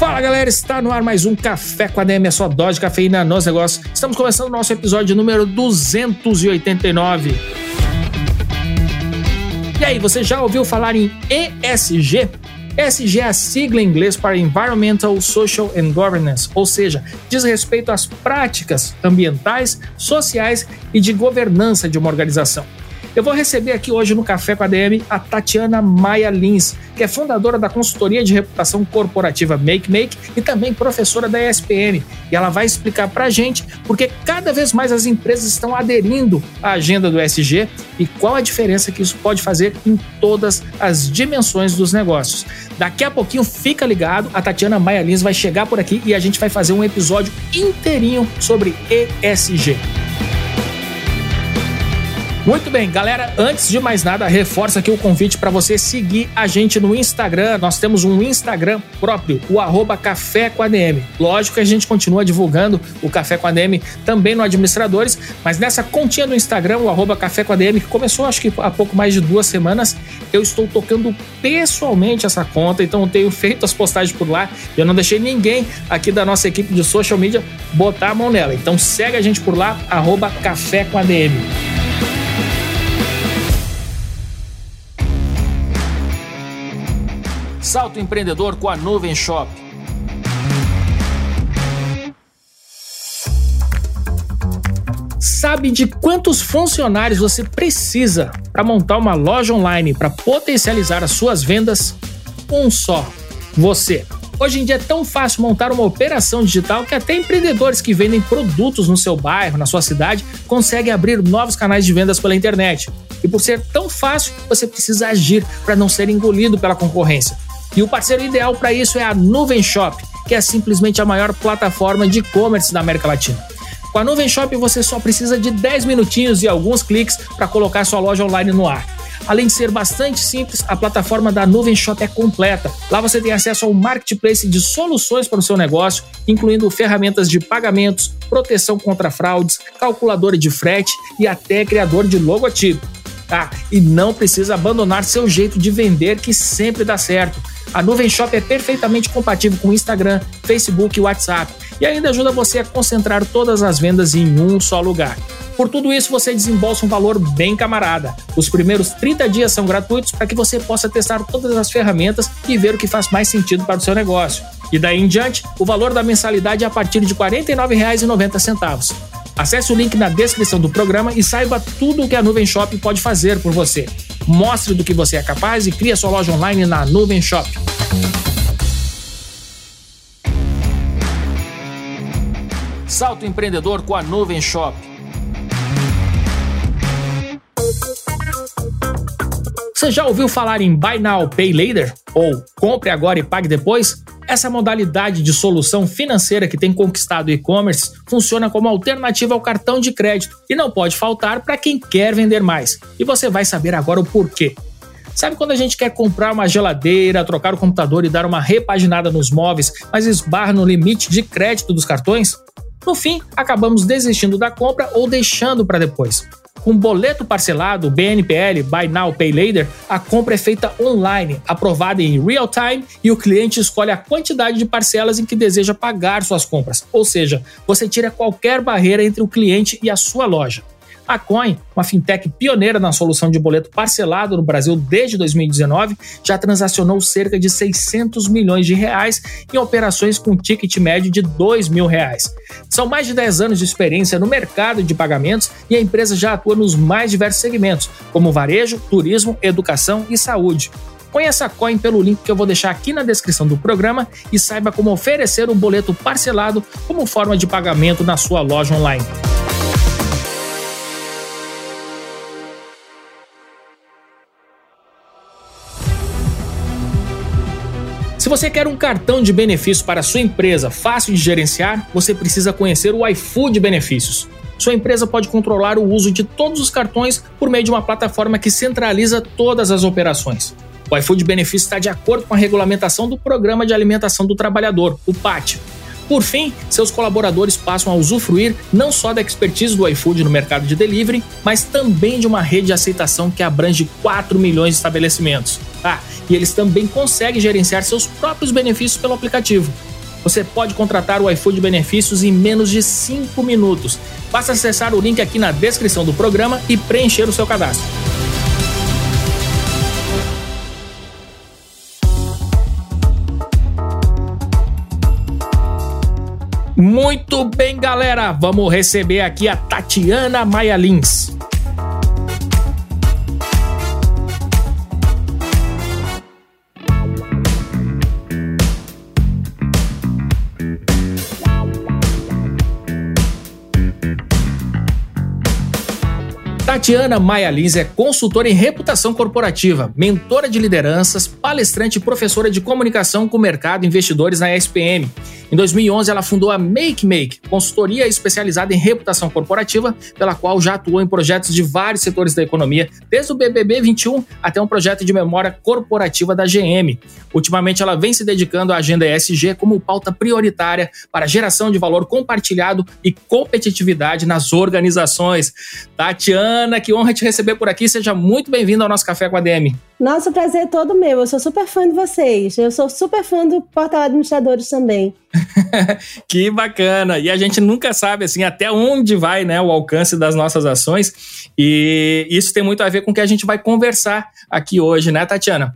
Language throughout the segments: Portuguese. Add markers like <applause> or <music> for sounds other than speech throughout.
Fala galera, está no ar mais um Café com a DM, a sua dose de cafeína nos negócios. Estamos começando o nosso episódio número 289. E aí, você já ouviu falar em ESG? ESG é a sigla em inglês para Environmental, Social and Governance, ou seja, diz respeito às práticas ambientais, sociais e de governança de uma organização. Eu vou receber aqui hoje no Café com a DM a Tatiana Maia Lins, que é fundadora da consultoria de reputação corporativa Make Make e também professora da ESPM. E ela vai explicar para a gente porque cada vez mais as empresas estão aderindo à agenda do ESG e qual a diferença que isso pode fazer em todas as dimensões dos negócios. Daqui a pouquinho, fica ligado, a Tatiana Maia Lins vai chegar por aqui e a gente vai fazer um episódio inteirinho sobre ESG. Muito bem, galera, antes de mais nada, reforça aqui o convite para você seguir a gente no Instagram. Nós temos um Instagram próprio, o arroba Café com ADM. Lógico que a gente continua divulgando o Café com ADM também no Administradores, mas nessa continha do Instagram, o arroba Café com ADM, que começou acho que há pouco mais de duas semanas, eu estou tocando pessoalmente essa conta, então eu tenho <laughs> feito as postagens por lá. Eu não deixei ninguém aqui da nossa equipe de social media botar a mão nela. Então segue a gente por lá, arroba Café com ADM. Salto empreendedor com a Nuvem Shop. Sabe de quantos funcionários você precisa para montar uma loja online para potencializar as suas vendas? Um só, você. Hoje em dia é tão fácil montar uma operação digital que até empreendedores que vendem produtos no seu bairro, na sua cidade, conseguem abrir novos canais de vendas pela internet. E por ser tão fácil, você precisa agir para não ser engolido pela concorrência. E o parceiro ideal para isso é a Nuvem Shop, que é simplesmente a maior plataforma de e-commerce da América Latina. Com a Nuvem Shop você só precisa de 10 minutinhos e alguns cliques para colocar sua loja online no ar. Além de ser bastante simples, a plataforma da Nuvem Shop é completa. Lá você tem acesso ao marketplace de soluções para o seu negócio, incluindo ferramentas de pagamentos, proteção contra fraudes, calculadora de frete e até criador de logotipo. Ah, e não precisa abandonar seu jeito de vender que sempre dá certo. A Nuvem Shop é perfeitamente compatível com Instagram, Facebook e WhatsApp e ainda ajuda você a concentrar todas as vendas em um só lugar. Por tudo isso, você desembolsa um valor bem camarada. Os primeiros 30 dias são gratuitos para que você possa testar todas as ferramentas e ver o que faz mais sentido para o seu negócio. E daí em diante, o valor da mensalidade é a partir de R$ 49,90. Acesse o link na descrição do programa e saiba tudo o que a Nuvem Shop pode fazer por você. Mostre do que você é capaz e crie sua loja online na Nuvem Shop. Salto empreendedor com a Nuvem Shop. Você já ouviu falar em Buy Now, Pay Later? Ou compre agora e pague depois? Essa modalidade de solução financeira que tem conquistado o e-commerce funciona como alternativa ao cartão de crédito e não pode faltar para quem quer vender mais. E você vai saber agora o porquê. Sabe quando a gente quer comprar uma geladeira, trocar o computador e dar uma repaginada nos móveis, mas esbarra no limite de crédito dos cartões? No fim, acabamos desistindo da compra ou deixando para depois. Com boleto parcelado, BNPL, Buy Now Pay Later, a compra é feita online, aprovada em real time e o cliente escolhe a quantidade de parcelas em que deseja pagar suas compras. Ou seja, você tira qualquer barreira entre o cliente e a sua loja. A Coin, uma fintech pioneira na solução de boleto parcelado no Brasil desde 2019, já transacionou cerca de 600 milhões de reais em operações com ticket médio de 2 mil reais. São mais de 10 anos de experiência no mercado de pagamentos e a empresa já atua nos mais diversos segmentos, como varejo, turismo, educação e saúde. Conheça a Coin pelo link que eu vou deixar aqui na descrição do programa e saiba como oferecer um boleto parcelado como forma de pagamento na sua loja online. Você quer um cartão de benefícios para sua empresa fácil de gerenciar, você precisa conhecer o iFood Benefícios. sua empresa pode controlar o uso de todos os cartões por meio de uma plataforma que centraliza todas as operações. O iFood Benefício está de acordo com a regulamentação do Programa de Alimentação do Trabalhador, o PAT. Por fim, seus colaboradores passam a usufruir não só da expertise do iFood no mercado de delivery, mas também de uma rede de aceitação que abrange 4 milhões de estabelecimentos. Ah, e eles também conseguem gerenciar seus próprios benefícios pelo aplicativo. Você pode contratar o iFood Benefícios em menos de 5 minutos. Basta acessar o link aqui na descrição do programa e preencher o seu cadastro. Muito bem, galera. Vamos receber aqui a Tatiana Maia Lins. Tatiana Maia Lins é consultora em reputação corporativa, mentora de lideranças, palestrante e professora de comunicação com o mercado e investidores na ESPM. Em 2011, ela fundou a Make Make, consultoria especializada em reputação corporativa, pela qual já atuou em projetos de vários setores da economia, desde o BBB 21 até um projeto de memória corporativa da GM. Ultimamente, ela vem se dedicando à agenda ESG como pauta prioritária para geração de valor compartilhado e competitividade nas organizações. Tatiana Ana, que honra te receber por aqui. Seja muito bem-vindo ao nosso Café com a DM. Nossa, o prazer é todo meu. Eu sou super fã de vocês. Eu sou super fã do Portal Administradores também. <laughs> que bacana. E a gente nunca sabe assim até onde vai, né, o alcance das nossas ações. E isso tem muito a ver com o que a gente vai conversar aqui hoje, né, Tatiana?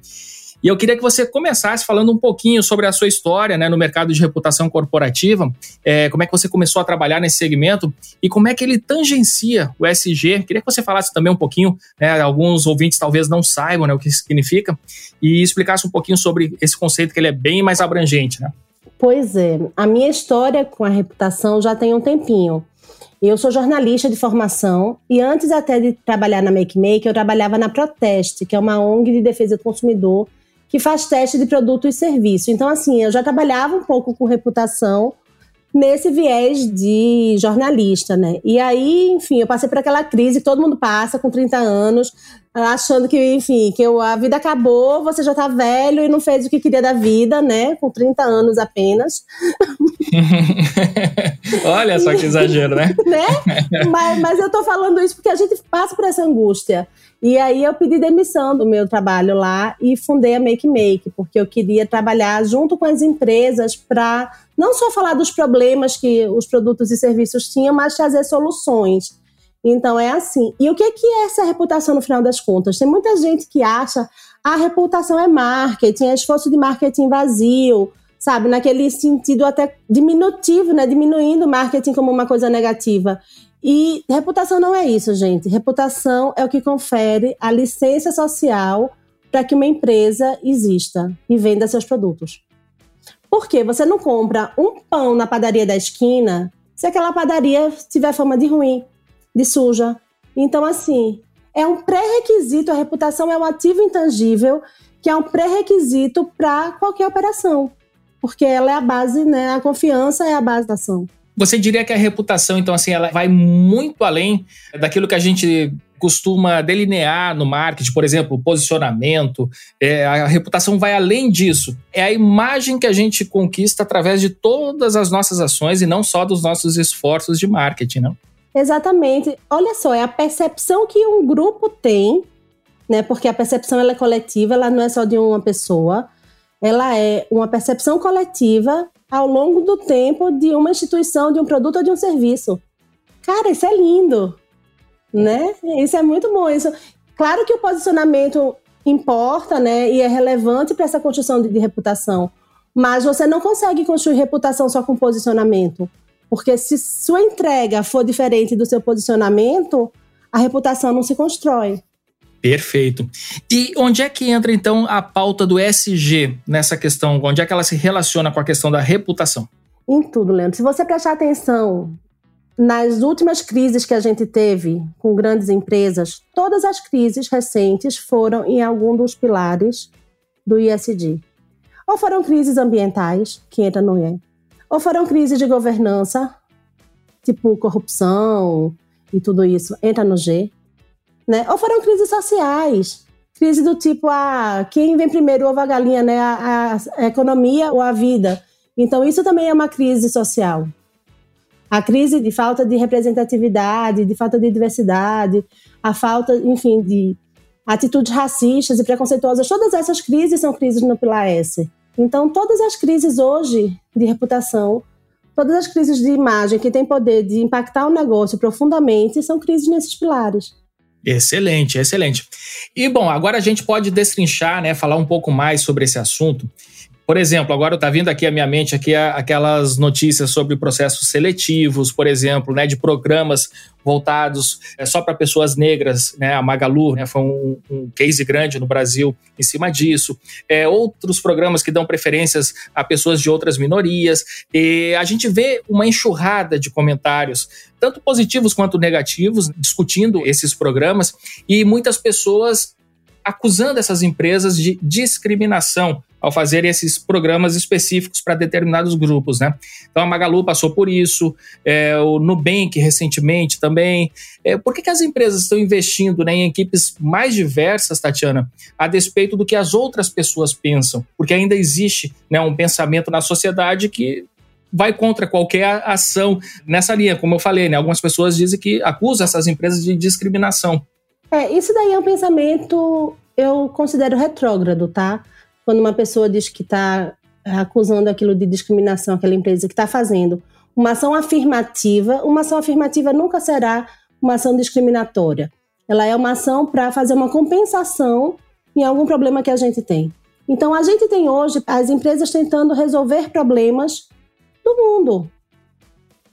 E eu queria que você começasse falando um pouquinho sobre a sua história né, no mercado de reputação corporativa, é, como é que você começou a trabalhar nesse segmento e como é que ele tangencia o SG. Queria que você falasse também um pouquinho, né, alguns ouvintes talvez não saibam né, o que significa, e explicasse um pouquinho sobre esse conceito que ele é bem mais abrangente. Né? Pois é, a minha história com a reputação já tem um tempinho. Eu sou jornalista de formação e antes até de trabalhar na Make Make, eu trabalhava na Proteste, que é uma ONG de defesa do consumidor que faz teste de produto e serviço. Então, assim, eu já trabalhava um pouco com reputação nesse viés de jornalista, né? E aí, enfim, eu passei por aquela crise que todo mundo passa com 30 anos, achando que, enfim, que eu, a vida acabou, você já tá velho e não fez o que queria da vida, né? Com 30 anos apenas. <laughs> Olha só que exagero, né? <laughs> né? Mas, mas eu tô falando isso porque a gente passa por essa angústia. E aí eu pedi demissão do meu trabalho lá e fundei a Make Make, porque eu queria trabalhar junto com as empresas para não só falar dos problemas que os produtos e serviços tinham, mas trazer soluções. Então é assim. E o que é essa reputação no final das contas? Tem muita gente que acha a reputação é marketing, é esforço de marketing vazio, sabe? Naquele sentido até diminutivo, né? Diminuindo o marketing como uma coisa negativa. E reputação não é isso, gente. Reputação é o que confere a licença social para que uma empresa exista e venda seus produtos. Porque você não compra um pão na padaria da esquina se aquela padaria tiver fama de ruim, de suja. Então, assim, é um pré-requisito, a reputação é um ativo intangível que é um pré-requisito para qualquer operação. Porque ela é a base, né? A confiança é a base da ação. Você diria que a reputação, então, assim, ela vai muito além daquilo que a gente costuma delinear no marketing, por exemplo, posicionamento. É, a reputação vai além disso. É a imagem que a gente conquista através de todas as nossas ações e não só dos nossos esforços de marketing, não? Exatamente. Olha só, é a percepção que um grupo tem, né? Porque a percepção ela é coletiva, ela não é só de uma pessoa. Ela é uma percepção coletiva ao longo do tempo de uma instituição, de um produto ou de um serviço. Cara, isso é lindo, né? Isso é muito bom. Isso, claro que o posicionamento importa, né? E é relevante para essa construção de, de reputação. Mas você não consegue construir reputação só com posicionamento. Porque se sua entrega for diferente do seu posicionamento, a reputação não se constrói. Perfeito. E onde é que entra então a pauta do SG nessa questão? Onde é que ela se relaciona com a questão da reputação? Em tudo, Leandro. Se você prestar atenção nas últimas crises que a gente teve com grandes empresas, todas as crises recentes foram em algum dos pilares do ISD. Ou foram crises ambientais, que entra no IE, ou foram crises de governança, tipo corrupção e tudo isso, entra no G. Né? Ou foram crises sociais. Crise do tipo, ah, quem vem primeiro, ovo a galinha, né? A, a, a economia ou a vida. Então, isso também é uma crise social. A crise de falta de representatividade, de falta de diversidade, a falta, enfim, de atitudes racistas e preconceituosas, todas essas crises são crises no pilar S. Então, todas as crises hoje de reputação, todas as crises de imagem que têm poder de impactar o negócio profundamente, são crises nesses pilares. Excelente, excelente. E bom, agora a gente pode destrinchar, né, falar um pouco mais sobre esse assunto. Por exemplo, agora está vindo aqui à minha mente aqui aquelas notícias sobre processos seletivos, por exemplo, né, de programas voltados é, só para pessoas negras, né, a Magalu né, foi um, um, case grande no Brasil em cima disso. É, outros programas que dão preferências a pessoas de outras minorias. E a gente vê uma enxurrada de comentários, tanto positivos quanto negativos, discutindo esses programas, e muitas pessoas acusando essas empresas de discriminação ao fazer esses programas específicos para determinados grupos, né? Então a Magalu passou por isso, é, o Nubank recentemente também. É, por que, que as empresas estão investindo né, em equipes mais diversas, Tatiana, a despeito do que as outras pessoas pensam? Porque ainda existe né, um pensamento na sociedade que vai contra qualquer ação nessa linha. Como eu falei, né, algumas pessoas dizem que acusam essas empresas de discriminação. É, isso daí é um pensamento, eu considero retrógrado, tá? Quando uma pessoa diz que está acusando aquilo de discriminação, aquela empresa que está fazendo uma ação afirmativa, uma ação afirmativa nunca será uma ação discriminatória. Ela é uma ação para fazer uma compensação em algum problema que a gente tem. Então, a gente tem hoje as empresas tentando resolver problemas do mundo.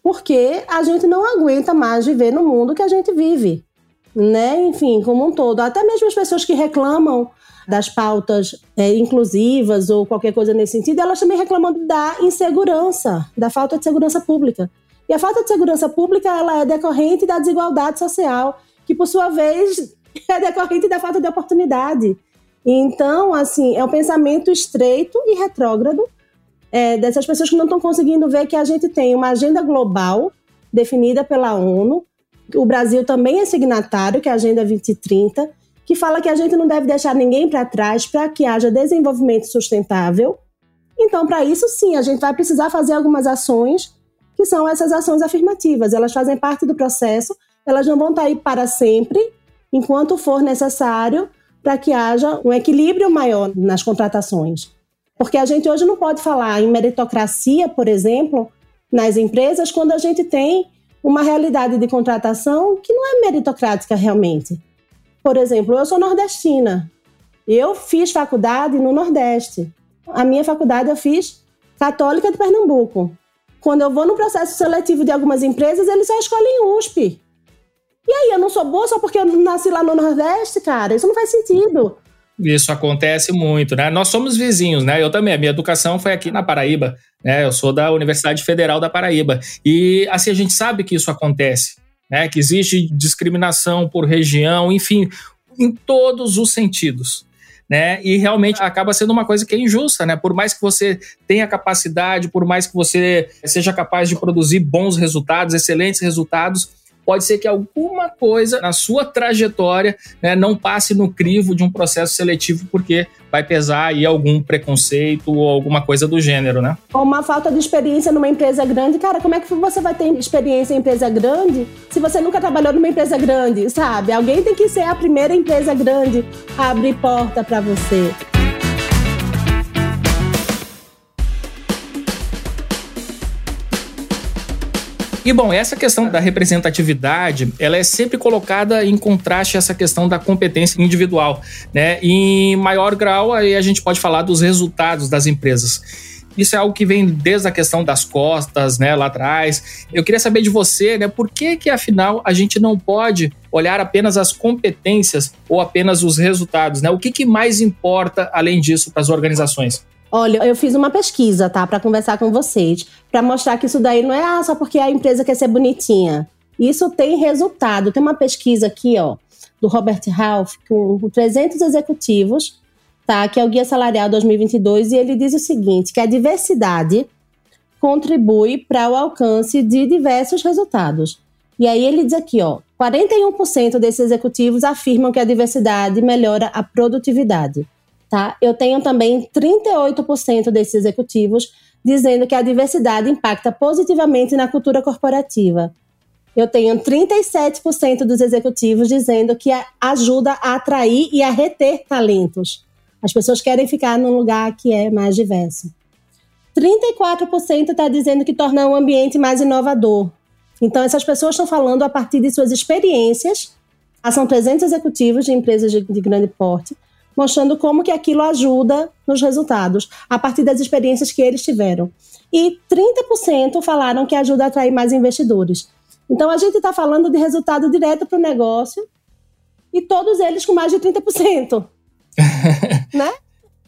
Porque a gente não aguenta mais viver no mundo que a gente vive. Né? Enfim, como um todo. Até mesmo as pessoas que reclamam das pautas é, inclusivas ou qualquer coisa nesse sentido, elas também reclamam da insegurança, da falta de segurança pública. E a falta de segurança pública ela é decorrente da desigualdade social, que por sua vez <laughs> é decorrente da falta de oportunidade. Então, assim, é um pensamento estreito e retrógrado é, dessas pessoas que não estão conseguindo ver que a gente tem uma agenda global definida pela ONU. O Brasil também é signatário, que é a Agenda 2030, que fala que a gente não deve deixar ninguém para trás para que haja desenvolvimento sustentável. Então, para isso, sim, a gente vai precisar fazer algumas ações que são essas ações afirmativas. Elas fazem parte do processo, elas não vão estar tá aí para sempre, enquanto for necessário, para que haja um equilíbrio maior nas contratações. Porque a gente hoje não pode falar em meritocracia, por exemplo, nas empresas, quando a gente tem uma realidade de contratação que não é meritocrática realmente. Por exemplo, eu sou nordestina. Eu fiz faculdade no Nordeste. A minha faculdade eu fiz Católica de Pernambuco. Quando eu vou no processo seletivo de algumas empresas, eles só escolhem USP. E aí, eu não sou boa só porque eu nasci lá no Nordeste, cara? Isso não faz sentido. Isso acontece muito, né? Nós somos vizinhos, né? Eu também, a minha educação foi aqui na Paraíba, né? Eu sou da Universidade Federal da Paraíba. E assim, a gente sabe que isso acontece né, que existe discriminação por região, enfim, em todos os sentidos. Né? E realmente acaba sendo uma coisa que é injusta, né? Por mais que você tenha capacidade, por mais que você seja capaz de produzir bons resultados, excelentes resultados, pode ser que alguma coisa na sua trajetória né, não passe no crivo de um processo seletivo, porque vai pesar aí algum preconceito ou alguma coisa do gênero, né? Ou uma falta de experiência numa empresa grande. Cara, como é que você vai ter experiência em empresa grande se você nunca trabalhou numa empresa grande, sabe? Alguém tem que ser a primeira empresa grande a abrir porta para você. E bom, essa questão da representatividade, ela é sempre colocada em contraste a essa questão da competência individual, né? E em maior grau, aí a gente pode falar dos resultados das empresas. Isso é algo que vem desde a questão das costas, né, lá atrás. Eu queria saber de você, né, por que que afinal a gente não pode olhar apenas as competências ou apenas os resultados, né? O que que mais importa além disso para as organizações? Olha, eu fiz uma pesquisa, tá, para conversar com vocês, para mostrar que isso daí não é ah, só porque a empresa quer ser bonitinha. Isso tem resultado. Tem uma pesquisa aqui, ó, do Robert Half, com 300 executivos, tá, que é o Guia Salarial 2022, e ele diz o seguinte, que a diversidade contribui para o alcance de diversos resultados. E aí ele diz aqui, ó, 41% desses executivos afirmam que a diversidade melhora a produtividade. Tá? Eu tenho também 38% desses executivos dizendo que a diversidade impacta positivamente na cultura corporativa. Eu tenho 37% dos executivos dizendo que ajuda a atrair e a reter talentos. As pessoas querem ficar num lugar que é mais diverso. 34% está dizendo que torna o ambiente mais inovador. Então, essas pessoas estão falando a partir de suas experiências. São 300 executivos de empresas de, de grande porte, mostrando como que aquilo ajuda nos resultados, a partir das experiências que eles tiveram. E 30% falaram que ajuda a atrair mais investidores. Então, a gente está falando de resultado direto para o negócio e todos eles com mais de 30%. <laughs> né?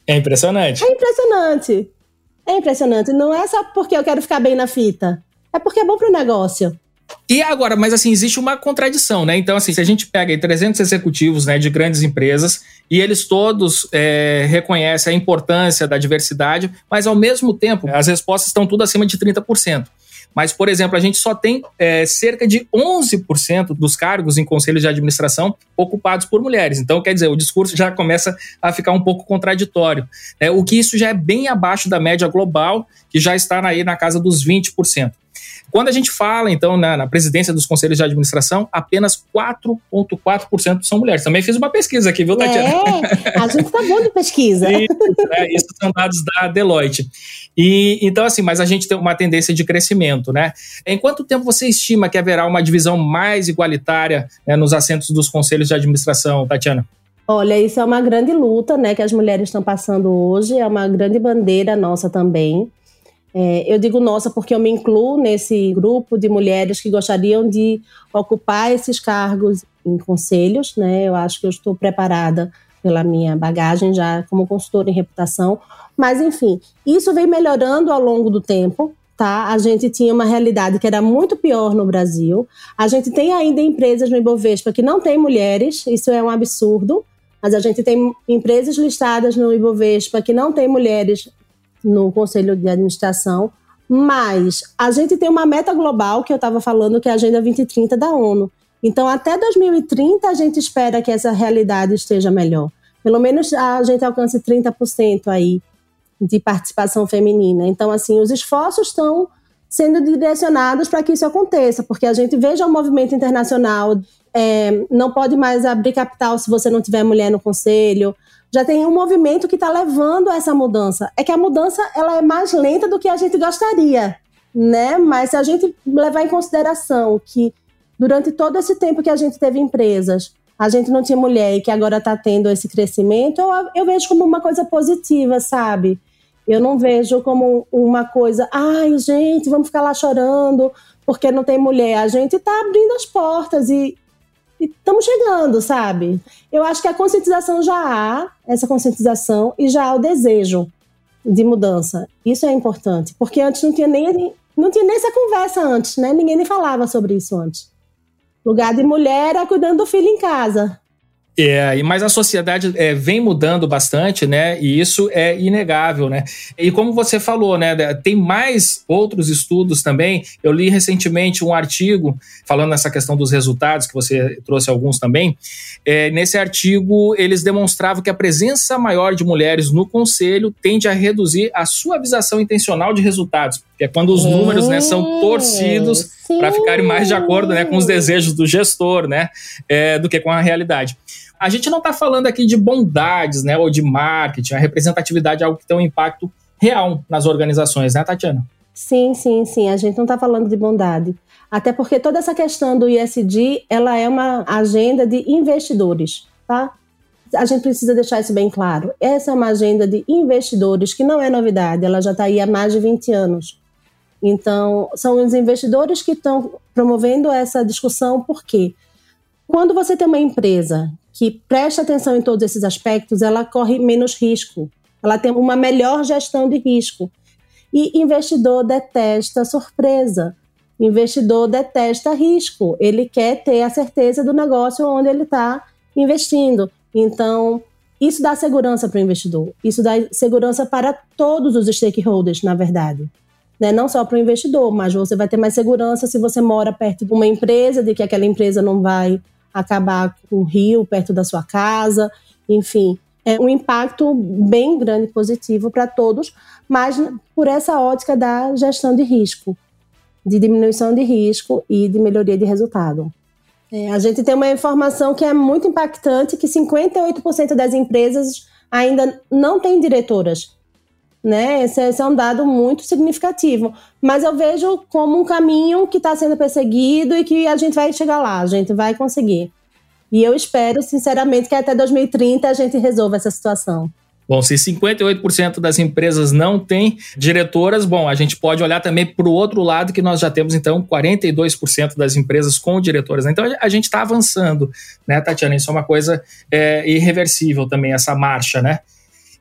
É impressionante. É impressionante. É impressionante. Não é só porque eu quero ficar bem na fita. É porque é bom para o negócio. E agora, mas assim, existe uma contradição, né? Então, assim, se a gente pega aí 300 executivos né, de grandes empresas e eles todos é, reconhecem a importância da diversidade, mas ao mesmo tempo as respostas estão tudo acima de 30%. Mas, por exemplo, a gente só tem é, cerca de 11% dos cargos em conselhos de administração ocupados por mulheres. Então, quer dizer, o discurso já começa a ficar um pouco contraditório. É, o que isso já é bem abaixo da média global, que já está aí na casa dos 20%. Quando a gente fala, então, na, na presidência dos conselhos de administração, apenas 4,4% são mulheres. Também fiz uma pesquisa aqui, viu, Tatiana? É, a gente tá bom de pesquisa. <laughs> Isso, né, isso são dados da Deloitte. E, então, assim, mas a gente tem uma tendência de crescimento, né? Em quanto tempo você estima que haverá uma divisão mais igualitária né, nos assentos dos conselhos de administração, Tatiana? Olha, isso é uma grande luta, né, que as mulheres estão passando hoje, é uma grande bandeira nossa também. É, eu digo nossa porque eu me incluo nesse grupo de mulheres que gostariam de ocupar esses cargos em conselhos, né? Eu acho que eu estou preparada pela minha bagagem já como consultora em reputação, mas enfim, isso vem melhorando ao longo do tempo. Tá? A gente tinha uma realidade que era muito pior no Brasil. A gente tem ainda empresas no Ibovespa que não tem mulheres, isso é um absurdo. Mas a gente tem empresas listadas no Ibovespa que não tem mulheres no Conselho de Administração, mas a gente tem uma meta global que eu estava falando, que é a Agenda 2030 da ONU. Então, até 2030, a gente espera que essa realidade esteja melhor. Pelo menos a gente alcance 30% aí de participação feminina. Então, assim, os esforços estão sendo direcionados para que isso aconteça, porque a gente veja o movimento internacional, é, não pode mais abrir capital se você não tiver mulher no conselho, já tem um movimento que está levando a essa mudança. É que a mudança ela é mais lenta do que a gente gostaria, né? Mas se a gente levar em consideração que durante todo esse tempo que a gente teve empresas, a gente não tinha mulher e que agora está tendo esse crescimento, eu, eu vejo como uma coisa positiva, sabe? Eu não vejo como uma coisa, ai, gente, vamos ficar lá chorando porque não tem mulher. A gente está abrindo as portas e, estamos chegando, sabe? Eu acho que a conscientização já há, essa conscientização, e já há o desejo de mudança. Isso é importante, porque antes não tinha nem, não tinha nem essa conversa antes, né? Ninguém nem falava sobre isso antes. Lugar de mulher era cuidando do filho em casa. É, mas a sociedade é, vem mudando bastante, né? E isso é inegável, né? E como você falou, né? Tem mais outros estudos também. Eu li recentemente um artigo falando nessa questão dos resultados, que você trouxe alguns também. É, nesse artigo, eles demonstravam que a presença maior de mulheres no conselho tende a reduzir a suavização intencional de resultados, que é quando os números né, são torcidos para ficarem mais de acordo né, com os desejos do gestor, né? É, do que com a realidade. A gente não está falando aqui de bondades, né, ou de marketing, a representatividade é algo que tem um impacto real nas organizações, né, Tatiana? Sim, sim, sim. A gente não está falando de bondade. Até porque toda essa questão do ISD, ela é uma agenda de investidores, tá? A gente precisa deixar isso bem claro. Essa é uma agenda de investidores que não é novidade, ela já está aí há mais de 20 anos. Então, são os investidores que estão promovendo essa discussão, por quê? Quando você tem uma empresa que presta atenção em todos esses aspectos, ela corre menos risco, ela tem uma melhor gestão de risco. E investidor detesta surpresa. Investidor detesta risco. Ele quer ter a certeza do negócio onde ele está investindo. Então, isso dá segurança para o investidor. Isso dá segurança para todos os stakeholders, na verdade. né? não só para o investidor, mas você vai ter mais segurança se você mora perto de uma empresa, de que aquela empresa não vai acabar com o rio perto da sua casa, enfim. É um impacto bem grande positivo para todos, mas por essa ótica da gestão de risco, de diminuição de risco e de melhoria de resultado. É, a gente tem uma informação que é muito impactante, que 58% das empresas ainda não têm diretoras. Né? Esse, esse, é um dado muito significativo. Mas eu vejo como um caminho que está sendo perseguido e que a gente vai chegar lá, a gente vai conseguir. E eu espero, sinceramente, que até 2030 a gente resolva essa situação. Bom, se 58% das empresas não têm diretoras, bom, a gente pode olhar também para o outro lado, que nós já temos, então, 42% das empresas com diretoras. Então, a gente está avançando, né, Tatiana? Isso é uma coisa é, irreversível também, essa marcha, né?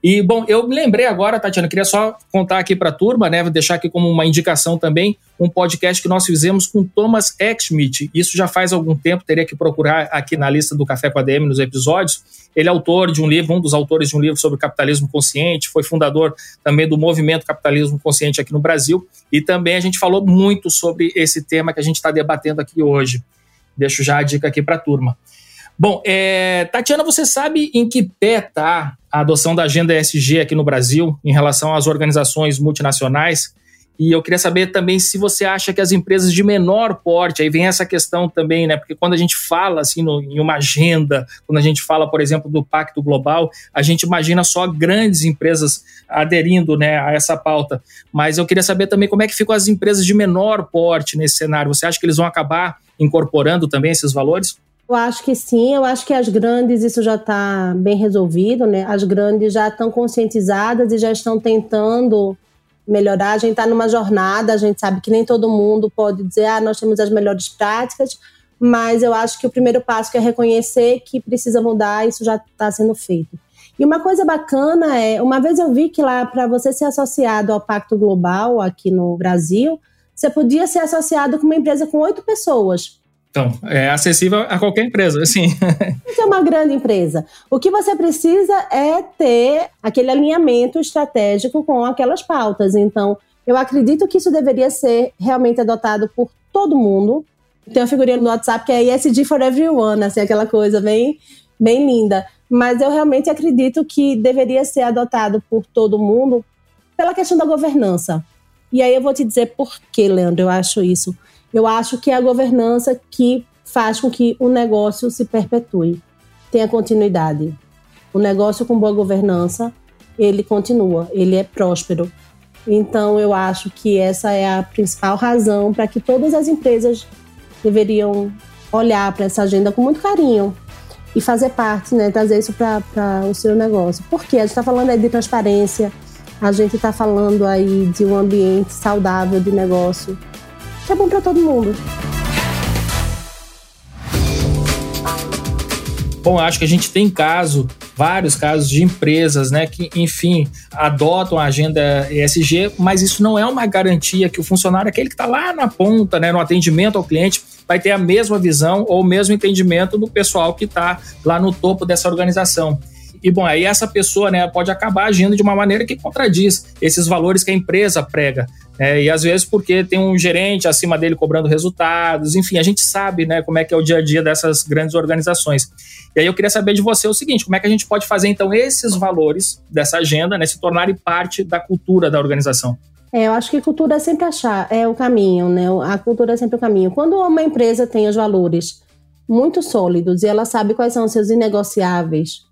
E, bom, eu me lembrei agora, Tatiana, queria só contar aqui para a turma, né, vou deixar aqui como uma indicação também, um podcast que nós fizemos com Thomas Exschmidt. Isso já faz algum tempo, teria que procurar aqui na lista do Café com a DM nos episódios. Ele é autor de um livro, um dos autores de um livro sobre capitalismo consciente, foi fundador também do movimento capitalismo consciente aqui no Brasil, e também a gente falou muito sobre esse tema que a gente está debatendo aqui hoje. Deixo já a dica aqui para a turma. Bom, é, Tatiana, você sabe em que pé está a adoção da agenda ESG aqui no Brasil em relação às organizações multinacionais? E eu queria saber também se você acha que as empresas de menor porte, aí vem essa questão também, né? Porque quando a gente fala assim no, em uma agenda, quando a gente fala, por exemplo, do Pacto Global, a gente imagina só grandes empresas aderindo né, a essa pauta. Mas eu queria saber também como é que ficam as empresas de menor porte nesse cenário. Você acha que eles vão acabar incorporando também esses valores? Eu acho que sim, eu acho que as grandes isso já está bem resolvido, né? As grandes já estão conscientizadas e já estão tentando melhorar. A gente está numa jornada, a gente sabe que nem todo mundo pode dizer, ah, nós temos as melhores práticas, mas eu acho que o primeiro passo que é reconhecer que precisa mudar, isso já está sendo feito. E uma coisa bacana é, uma vez eu vi que lá para você ser associado ao Pacto Global aqui no Brasil, você podia ser associado com uma empresa com oito pessoas. Então, é acessível a qualquer empresa, assim. <laughs> Você é uma grande empresa. O que você precisa é ter aquele alinhamento estratégico com aquelas pautas. Então, eu acredito que isso deveria ser realmente adotado por todo mundo. Tem uma figurinha no WhatsApp que é ESG for everyone, assim, aquela coisa bem, bem linda. Mas eu realmente acredito que deveria ser adotado por todo mundo pela questão da governança. E aí eu vou te dizer por que, Leandro, eu acho isso. Eu acho que é a governança que faz com que o negócio se perpetue, tenha continuidade. O negócio com boa governança, ele continua, ele é próspero. Então, eu acho que essa é a principal razão para que todas as empresas deveriam olhar para essa agenda com muito carinho e fazer parte, né, trazer isso para o seu negócio. Porque a gente está falando aí de transparência, a gente está falando aí de um ambiente saudável de negócio, que é bom para todo mundo. Bom, acho que a gente tem caso, vários casos de empresas, né, que, enfim, adotam a agenda ESG, mas isso não é uma garantia que o funcionário, aquele que está lá na ponta, né, no atendimento ao cliente, vai ter a mesma visão ou o mesmo entendimento do pessoal que está lá no topo dessa organização. E bom, aí essa pessoa né, pode acabar agindo de uma maneira que contradiz esses valores que a empresa prega. É, e às vezes porque tem um gerente acima dele cobrando resultados, enfim, a gente sabe né, como é que é o dia a dia dessas grandes organizações. E aí eu queria saber de você o seguinte: como é que a gente pode fazer então esses valores dessa agenda né, se tornarem parte da cultura da organização? É, eu acho que cultura é sempre achar, é o caminho, né? A cultura é sempre o caminho. Quando uma empresa tem os valores muito sólidos e ela sabe quais são os seus inegociáveis,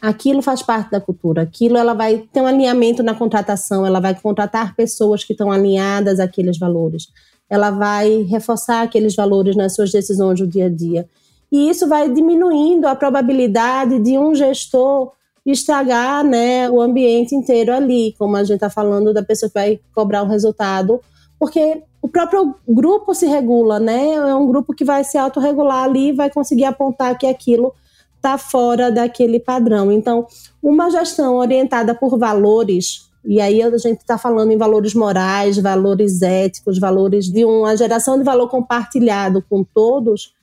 aquilo faz parte da cultura. Aquilo ela vai ter um alinhamento na contratação, ela vai contratar pessoas que estão alinhadas àqueles valores. Ela vai reforçar aqueles valores nas suas decisões do dia a dia. E isso vai diminuindo a probabilidade de um gestor estragar né, o ambiente inteiro ali, como a gente está falando da pessoa que vai cobrar um resultado, porque o próprio grupo se regula, né? É um grupo que vai se autorregular ali e vai conseguir apontar que aquilo está fora daquele padrão. Então, uma gestão orientada por valores, e aí a gente está falando em valores morais, valores éticos, valores de uma geração de valor compartilhado com todos,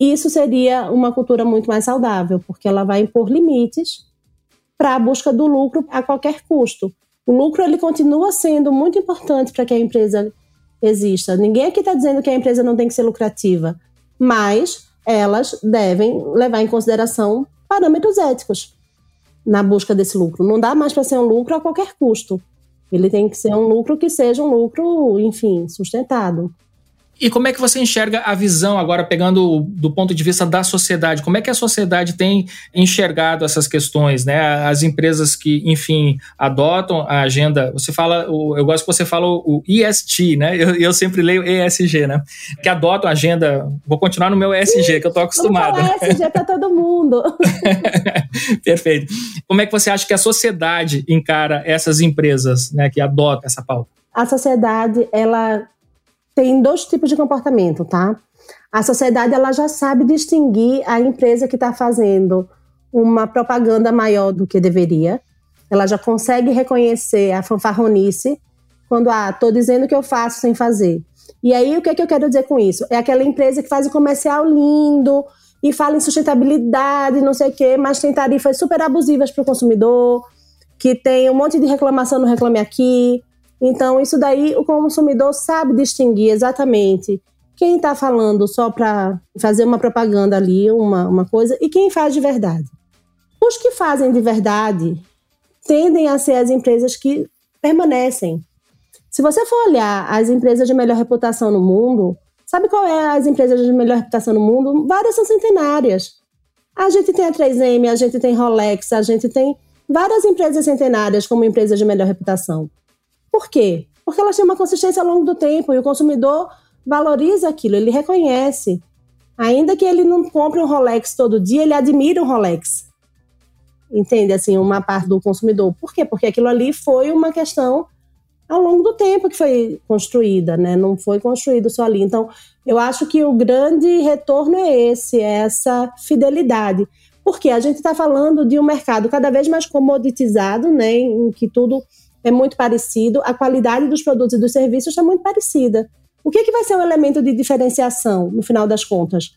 isso seria uma cultura muito mais saudável, porque ela vai impor limites para a busca do lucro a qualquer custo. O lucro ele continua sendo muito importante para que a empresa exista. Ninguém aqui está dizendo que a empresa não tem que ser lucrativa, mas elas devem levar em consideração parâmetros éticos na busca desse lucro. Não dá mais para ser um lucro a qualquer custo. Ele tem que ser um lucro que seja um lucro, enfim, sustentado. E como é que você enxerga a visão agora, pegando do ponto de vista da sociedade? Como é que a sociedade tem enxergado essas questões, né? As empresas que, enfim, adotam a agenda. Você fala, eu gosto que você fala o IST, né? Eu, eu sempre leio ESG, né? Que adotam a agenda. Vou continuar no meu ESG, que eu estou acostumado. Falar ESG para todo mundo. <laughs> Perfeito. Como é que você acha que a sociedade encara essas empresas, né, que adotam essa pauta? A sociedade, ela tem dois tipos de comportamento, tá? A sociedade ela já sabe distinguir a empresa que está fazendo uma propaganda maior do que deveria. Ela já consegue reconhecer a fanfarronice quando, ah, tô dizendo que eu faço sem fazer. E aí, o que, é que eu quero dizer com isso? É aquela empresa que faz um comercial lindo e fala em sustentabilidade, não sei o quê, mas tem tarifas super abusivas para o consumidor, que tem um monte de reclamação no Reclame Aqui, então, isso daí o consumidor sabe distinguir exatamente quem está falando só para fazer uma propaganda ali, uma, uma coisa, e quem faz de verdade. Os que fazem de verdade tendem a ser as empresas que permanecem. Se você for olhar as empresas de melhor reputação no mundo, sabe qual é as empresas de melhor reputação no mundo? Várias são centenárias. A gente tem a 3M, a gente tem Rolex, a gente tem várias empresas centenárias como empresas de melhor reputação. Por quê? Porque elas têm uma consistência ao longo do tempo e o consumidor valoriza aquilo, ele reconhece. Ainda que ele não compre um Rolex todo dia, ele admira um Rolex. Entende? Assim, uma parte do consumidor. Por quê? Porque aquilo ali foi uma questão ao longo do tempo que foi construída, né? Não foi construído só ali. Então, eu acho que o grande retorno é esse, é essa fidelidade. Porque a gente está falando de um mercado cada vez mais comoditizado, né? Em que tudo é muito parecido, a qualidade dos produtos e dos serviços está muito parecida. O que, que vai ser um elemento de diferenciação, no final das contas?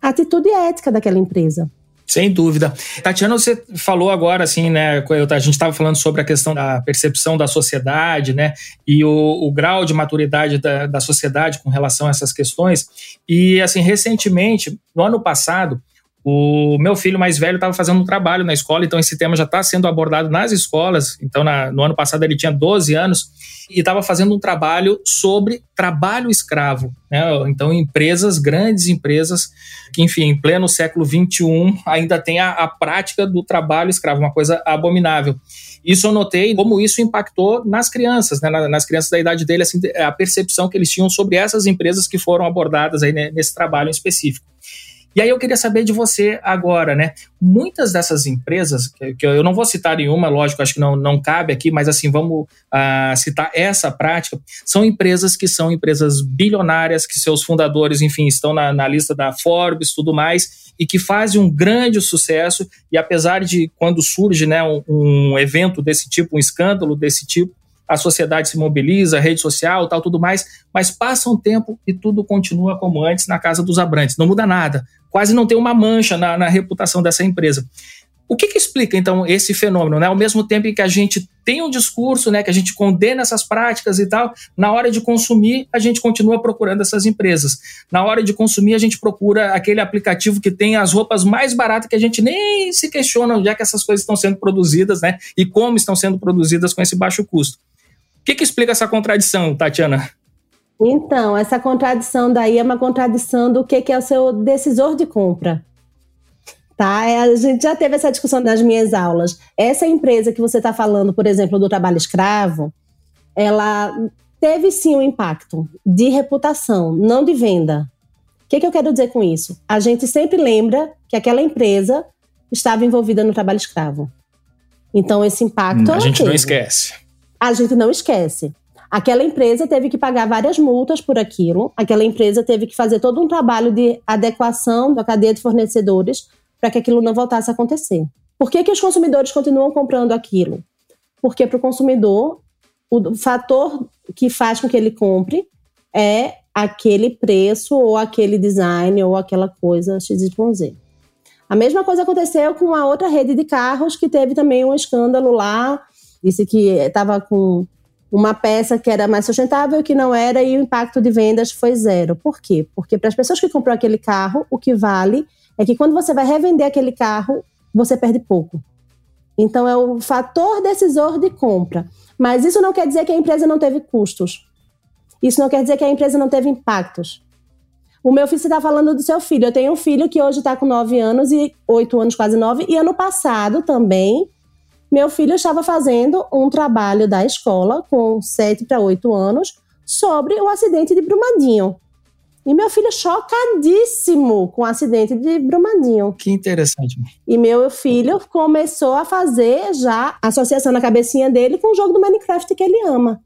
A atitude ética daquela empresa. Sem dúvida. Tatiana, você falou agora, assim, né? A gente estava falando sobre a questão da percepção da sociedade, né? E o, o grau de maturidade da, da sociedade com relação a essas questões. E, assim, recentemente, no ano passado, o meu filho mais velho estava fazendo um trabalho na escola, então esse tema já está sendo abordado nas escolas. Então, na, no ano passado, ele tinha 12 anos e estava fazendo um trabalho sobre trabalho escravo. Né? Então, empresas, grandes empresas, que, enfim, em pleno século XXI, ainda tem a, a prática do trabalho escravo, uma coisa abominável. Isso eu notei como isso impactou nas crianças, né? nas crianças da idade dele, assim, a percepção que eles tinham sobre essas empresas que foram abordadas aí nesse trabalho em específico. E aí eu queria saber de você agora, né? Muitas dessas empresas, que eu não vou citar nenhuma, lógico, acho que não, não cabe aqui, mas assim, vamos uh, citar essa prática, são empresas que são empresas bilionárias, que seus fundadores, enfim, estão na, na lista da Forbes tudo mais, e que fazem um grande sucesso, e apesar de quando surge né, um, um evento desse tipo, um escândalo desse tipo, a sociedade se mobiliza, rede social, tal, tudo mais, mas passa um tempo e tudo continua como antes na casa dos Abrantes, não muda nada, quase não tem uma mancha na, na reputação dessa empresa. O que, que, explica, então, esse fenômeno? Né? Ao mesmo tempo em que a gente tem um discurso, né, que a gente condena essas práticas e tal, na hora de consumir, a gente continua procurando essas empresas. Na hora de consumir, a gente procura aquele aplicativo que tem as roupas mais baratas que a gente nem se questiona onde é que essas coisas estão sendo produzidas né, e como estão sendo produzidas com esse baixo custo. O que, que explica essa contradição, Tatiana? Então, essa contradição daí é uma contradição do que, que é o seu decisor de compra. Tá? É, a gente já teve essa discussão nas minhas aulas. Essa empresa que você está falando, por exemplo, do trabalho escravo, ela teve sim um impacto de reputação, não de venda. O que, que eu quero dizer com isso? A gente sempre lembra que aquela empresa estava envolvida no trabalho escravo. Então, esse impacto. A gente teve. não esquece a gente não esquece. Aquela empresa teve que pagar várias multas por aquilo, aquela empresa teve que fazer todo um trabalho de adequação da cadeia de fornecedores para que aquilo não voltasse a acontecer. Por que, que os consumidores continuam comprando aquilo? Porque para o consumidor, o fator que faz com que ele compre é aquele preço ou aquele design ou aquela coisa XYZ. A mesma coisa aconteceu com a outra rede de carros que teve também um escândalo lá Disse que estava com uma peça que era mais sustentável que não era e o impacto de vendas foi zero. Por quê? Porque para as pessoas que comprou aquele carro, o que vale é que quando você vai revender aquele carro, você perde pouco. Então é o fator decisor de compra. Mas isso não quer dizer que a empresa não teve custos. Isso não quer dizer que a empresa não teve impactos. O meu filho, você está falando do seu filho. Eu tenho um filho que hoje está com 9 anos e 8 anos, quase 9. E ano passado também, meu filho estava fazendo um trabalho da escola com 7 para 8 anos sobre o acidente de Brumadinho. E meu filho chocadíssimo com o acidente de Brumadinho. Que interessante. E meu filho começou a fazer já associação na cabecinha dele com o jogo do Minecraft que ele ama.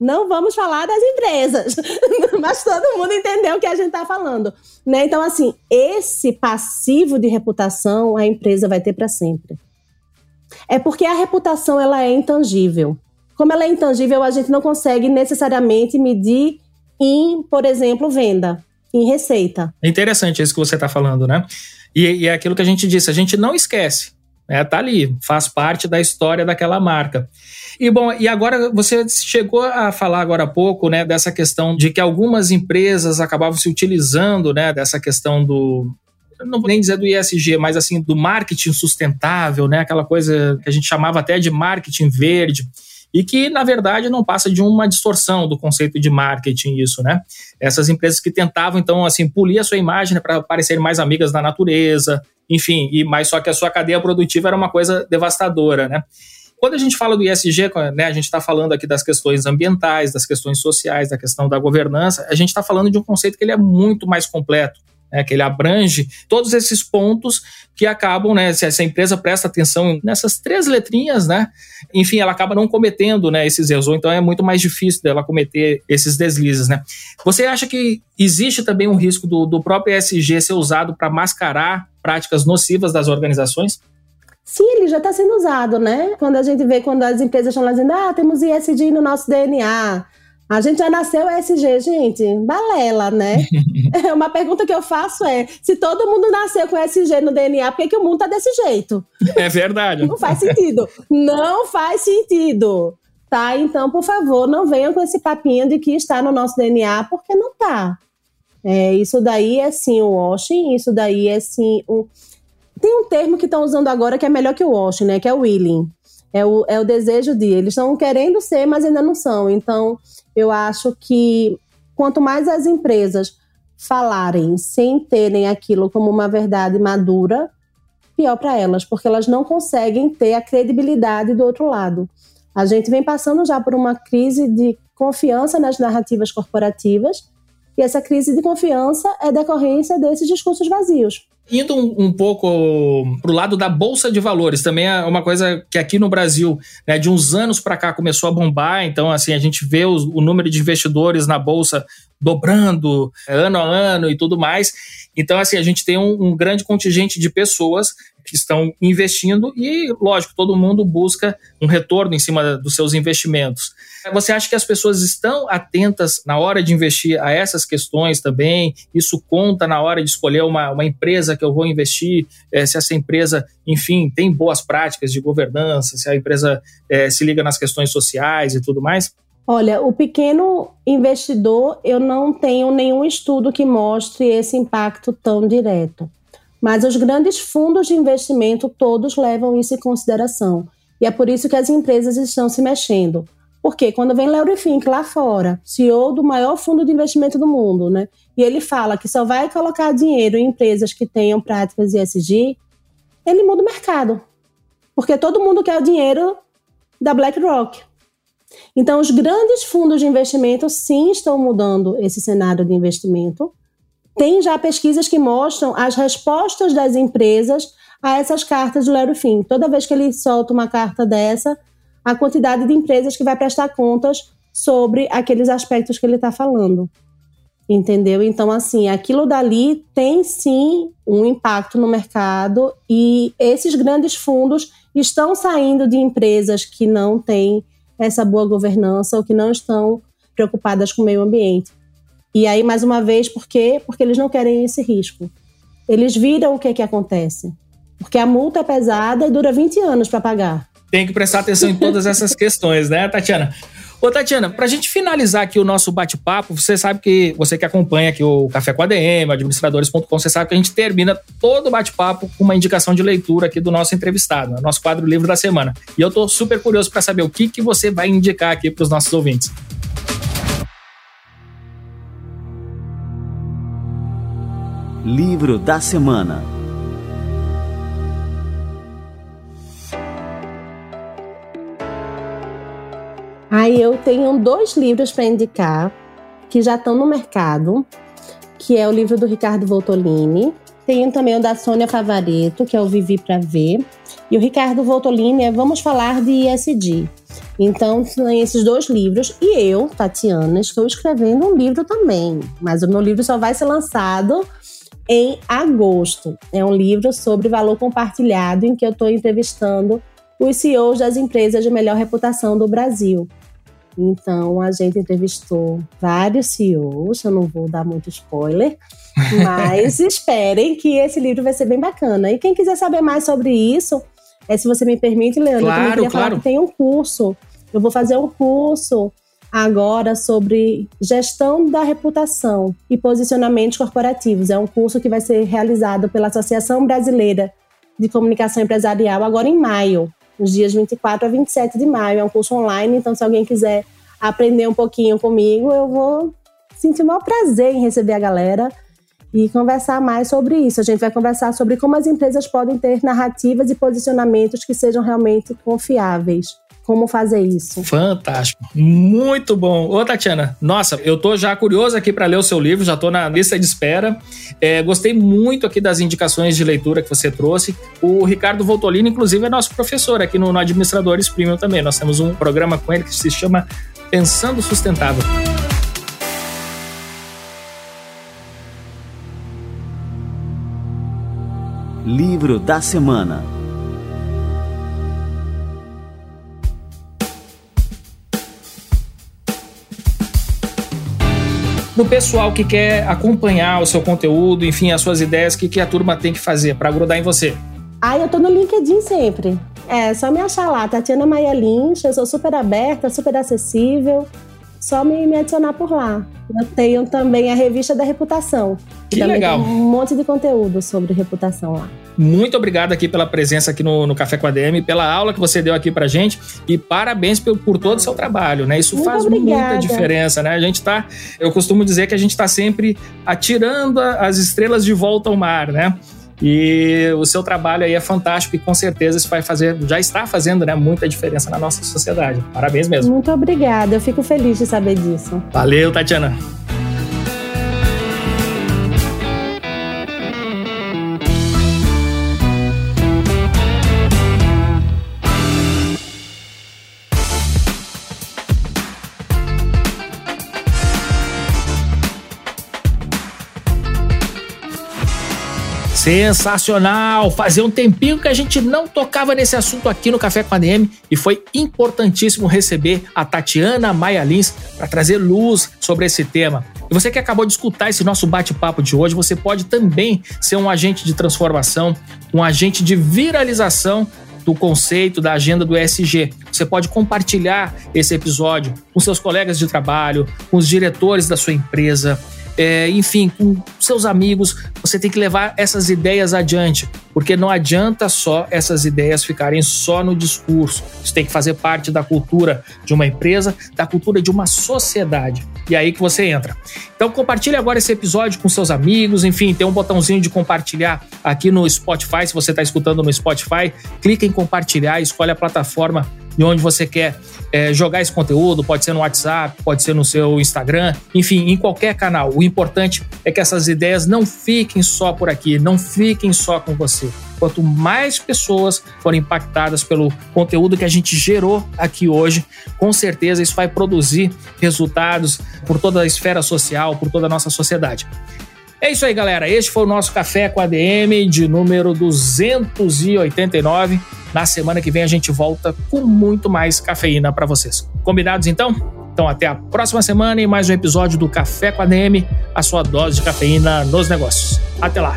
Não vamos falar das empresas, <laughs> mas todo mundo entendeu o que a gente está falando. Né? Então, assim, esse passivo de reputação a empresa vai ter para sempre. É porque a reputação ela é intangível. Como ela é intangível, a gente não consegue necessariamente medir em, por exemplo, venda, em receita. É interessante isso que você está falando, né? E, e, é aquilo que a gente disse, a gente não esquece. Né? Tá ali, faz parte da história daquela marca. E bom, e agora você chegou a falar agora há pouco, né, dessa questão de que algumas empresas acabavam se utilizando, né, dessa questão do não vou nem dizer do ISG, mas assim do marketing sustentável, né, aquela coisa que a gente chamava até de marketing verde e que, na verdade, não passa de uma distorção do conceito de marketing isso, né? Essas empresas que tentavam, então, assim, polir a sua imagem para parecerem mais amigas da natureza, enfim, e mais só que a sua cadeia produtiva era uma coisa devastadora, né? Quando a gente fala do ISG, né, a gente está falando aqui das questões ambientais, das questões sociais, da questão da governança, a gente está falando de um conceito que ele é muito mais completo né, que ele abrange todos esses pontos que acabam, né, se essa empresa presta atenção nessas três letrinhas, né, enfim, ela acaba não cometendo, né, esses erros, ou então é muito mais difícil dela cometer esses deslizes, né. Você acha que existe também um risco do, do próprio ESG ser usado para mascarar práticas nocivas das organizações? Sim, ele já está sendo usado, né? Quando a gente vê quando as empresas estão dizendo, ah, temos ESG no nosso DNA, a gente já nasceu SG, gente, balela, né? <laughs> É, uma pergunta que eu faço é: se todo mundo nasceu com SG no DNA, por que, que o mundo tá desse jeito? É verdade. Não faz sentido. Não faz sentido. Tá? Então, por favor, não venham com esse papinho de que está no nosso DNA, porque não tá. É, isso daí é sim o washing, isso daí é sim o. Tem um termo que estão usando agora que é melhor que o washing, né? Que é o willing. É o, é o desejo de. Eles estão querendo ser, mas ainda não são. Então, eu acho que quanto mais as empresas falarem sem terem aquilo como uma verdade madura, pior para elas, porque elas não conseguem ter a credibilidade do outro lado. A gente vem passando já por uma crise de confiança nas narrativas corporativas, e essa crise de confiança é decorrência desses discursos vazios. Indo um, um pouco para o lado da Bolsa de Valores, também é uma coisa que aqui no Brasil, né, de uns anos para cá, começou a bombar. Então, assim, a gente vê o, número de investidores na Bolsa dobrando é, ano a ano e tudo mais. Então, assim, a gente tem um, um grande contingente de pessoas que estão investindo e, lógico, todo mundo busca um retorno em cima dos seus investimentos. Você acha que as pessoas estão atentas na hora de investir a essas questões também? Isso conta na hora de escolher uma, uma empresa que eu vou investir? É, se essa empresa, enfim, tem boas práticas de governança, se a empresa é, se liga nas questões sociais e tudo mais? Olha, o pequeno investidor, eu não tenho nenhum estudo que mostre esse impacto tão direto. Mas os grandes fundos de investimento todos levam isso em consideração. E é por isso que as empresas estão se mexendo. Porque quando vem Larry Fink lá fora, CEO do maior fundo de investimento do mundo, né? E ele fala que só vai colocar dinheiro em empresas que tenham práticas ESG, ele muda o mercado. Porque todo mundo quer o dinheiro da BlackRock. Então, os grandes fundos de investimento sim estão mudando esse cenário de investimento tem já pesquisas que mostram as respostas das empresas a essas cartas do Larry Fink. Toda vez que ele solta uma carta dessa, a quantidade de empresas que vai prestar contas sobre aqueles aspectos que ele está falando. Entendeu? Então, assim, aquilo dali tem sim um impacto no mercado e esses grandes fundos estão saindo de empresas que não têm essa boa governança ou que não estão preocupadas com o meio ambiente. E aí, mais uma vez, por quê? Porque eles não querem esse risco. Eles viram o que, que acontece. Porque a multa é pesada e dura 20 anos para pagar. Tem que prestar atenção em todas essas questões, né, Tatiana? Ô, Tatiana, para a gente finalizar aqui o nosso bate-papo, você sabe que, você que acompanha aqui o Café com a DM, administradores.com, você sabe que a gente termina todo o bate-papo com uma indicação de leitura aqui do nosso entrevistado, né? nosso quadro Livro da Semana. E eu tô super curioso para saber o que, que você vai indicar aqui para os nossos ouvintes. Livro da Semana Aí eu tenho dois livros para indicar que já estão no mercado, que é o livro do Ricardo Voltolini. Tenho também o da Sônia Favareto, que é o Vivi para Ver. E o Ricardo Voltolini é Vamos Falar de ISD. Então, são esses dois livros. E eu, Tatiana, estou escrevendo um livro também. Mas o meu livro só vai ser lançado em agosto. É um livro sobre valor compartilhado, em que eu estou entrevistando os CEOs das empresas de melhor reputação do Brasil. Então, a gente entrevistou vários CEOs, eu não vou dar muito spoiler, <laughs> mas esperem que esse livro vai ser bem bacana. E quem quiser saber mais sobre isso, é, se você me permite, Leandro, claro, eu queria claro. falar que tem um curso. Eu vou fazer um curso agora sobre gestão da reputação e posicionamentos corporativos. É um curso que vai ser realizado pela Associação Brasileira de Comunicação Empresarial agora em maio nos dias 24 a 27 de maio. É um curso online, então se alguém quiser aprender um pouquinho comigo, eu vou sentir o maior prazer em receber a galera e conversar mais sobre isso. A gente vai conversar sobre como as empresas podem ter narrativas e posicionamentos que sejam realmente confiáveis como fazer isso. Fantástico. Muito bom. Ô, Tatiana, nossa, eu tô já curioso aqui para ler o seu livro, já tô na lista de espera. É, gostei muito aqui das indicações de leitura que você trouxe. O Ricardo Voltolini, inclusive, é nosso professor aqui no, no Administradores Premium também. Nós temos um programa com ele que se chama Pensando Sustentável. Livro da Semana no pessoal que quer acompanhar o seu conteúdo, enfim, as suas ideias, o que, que a turma tem que fazer para grudar em você? Ah, eu tô no LinkedIn sempre. É, só me achar lá, Tatiana Maia Lynch, eu sou super aberta, super acessível só me, me adicionar por lá. Eu tenho também a revista da reputação. Que, que legal. um monte de conteúdo sobre reputação lá. Muito obrigado aqui pela presença aqui no, no Café com a DM, pela aula que você deu aqui pra gente e parabéns por, por todo o seu trabalho, né? Isso Muito faz obrigada. muita diferença, né? A gente tá, eu costumo dizer que a gente tá sempre atirando as estrelas de volta ao mar, né? E o seu trabalho aí é fantástico e com certeza isso vai fazer, já está fazendo, né, muita diferença na nossa sociedade. Parabéns mesmo. Muito obrigada, eu fico feliz de saber disso. Valeu, Tatiana. Sensacional! Fazia um tempinho que a gente não tocava nesse assunto aqui no Café com a DM e foi importantíssimo receber a Tatiana Maia Lins para trazer luz sobre esse tema. E você que acabou de escutar esse nosso bate-papo de hoje, você pode também ser um agente de transformação, um agente de viralização do conceito da agenda do ESG. Você pode compartilhar esse episódio com seus colegas de trabalho, com os diretores da sua empresa, é, enfim, com seus amigos, você tem que levar essas ideias adiante, porque não adianta só essas ideias ficarem só no discurso. Isso tem que fazer parte da cultura de uma empresa, da cultura de uma sociedade. E aí que você entra. Então compartilhe agora esse episódio com seus amigos, enfim, tem um botãozinho de compartilhar aqui no Spotify, se você está escutando no Spotify, clica em compartilhar, escolhe a plataforma de onde você quer é, jogar esse conteúdo, pode ser no WhatsApp, pode ser no seu Instagram, enfim, em qualquer canal. O importante é que essas ideias não fiquem só por aqui, não fiquem só com você. Quanto mais pessoas forem impactadas pelo conteúdo que a gente gerou aqui hoje, com certeza isso vai produzir resultados por toda a esfera social, por toda a nossa sociedade. É isso aí, galera. Este foi o nosso Café com a DM de número 289. Na semana que vem a gente volta com muito mais cafeína para vocês. Combinados então? Então até a próxima semana e mais um episódio do Café com a DM, a sua dose de cafeína nos negócios. Até lá.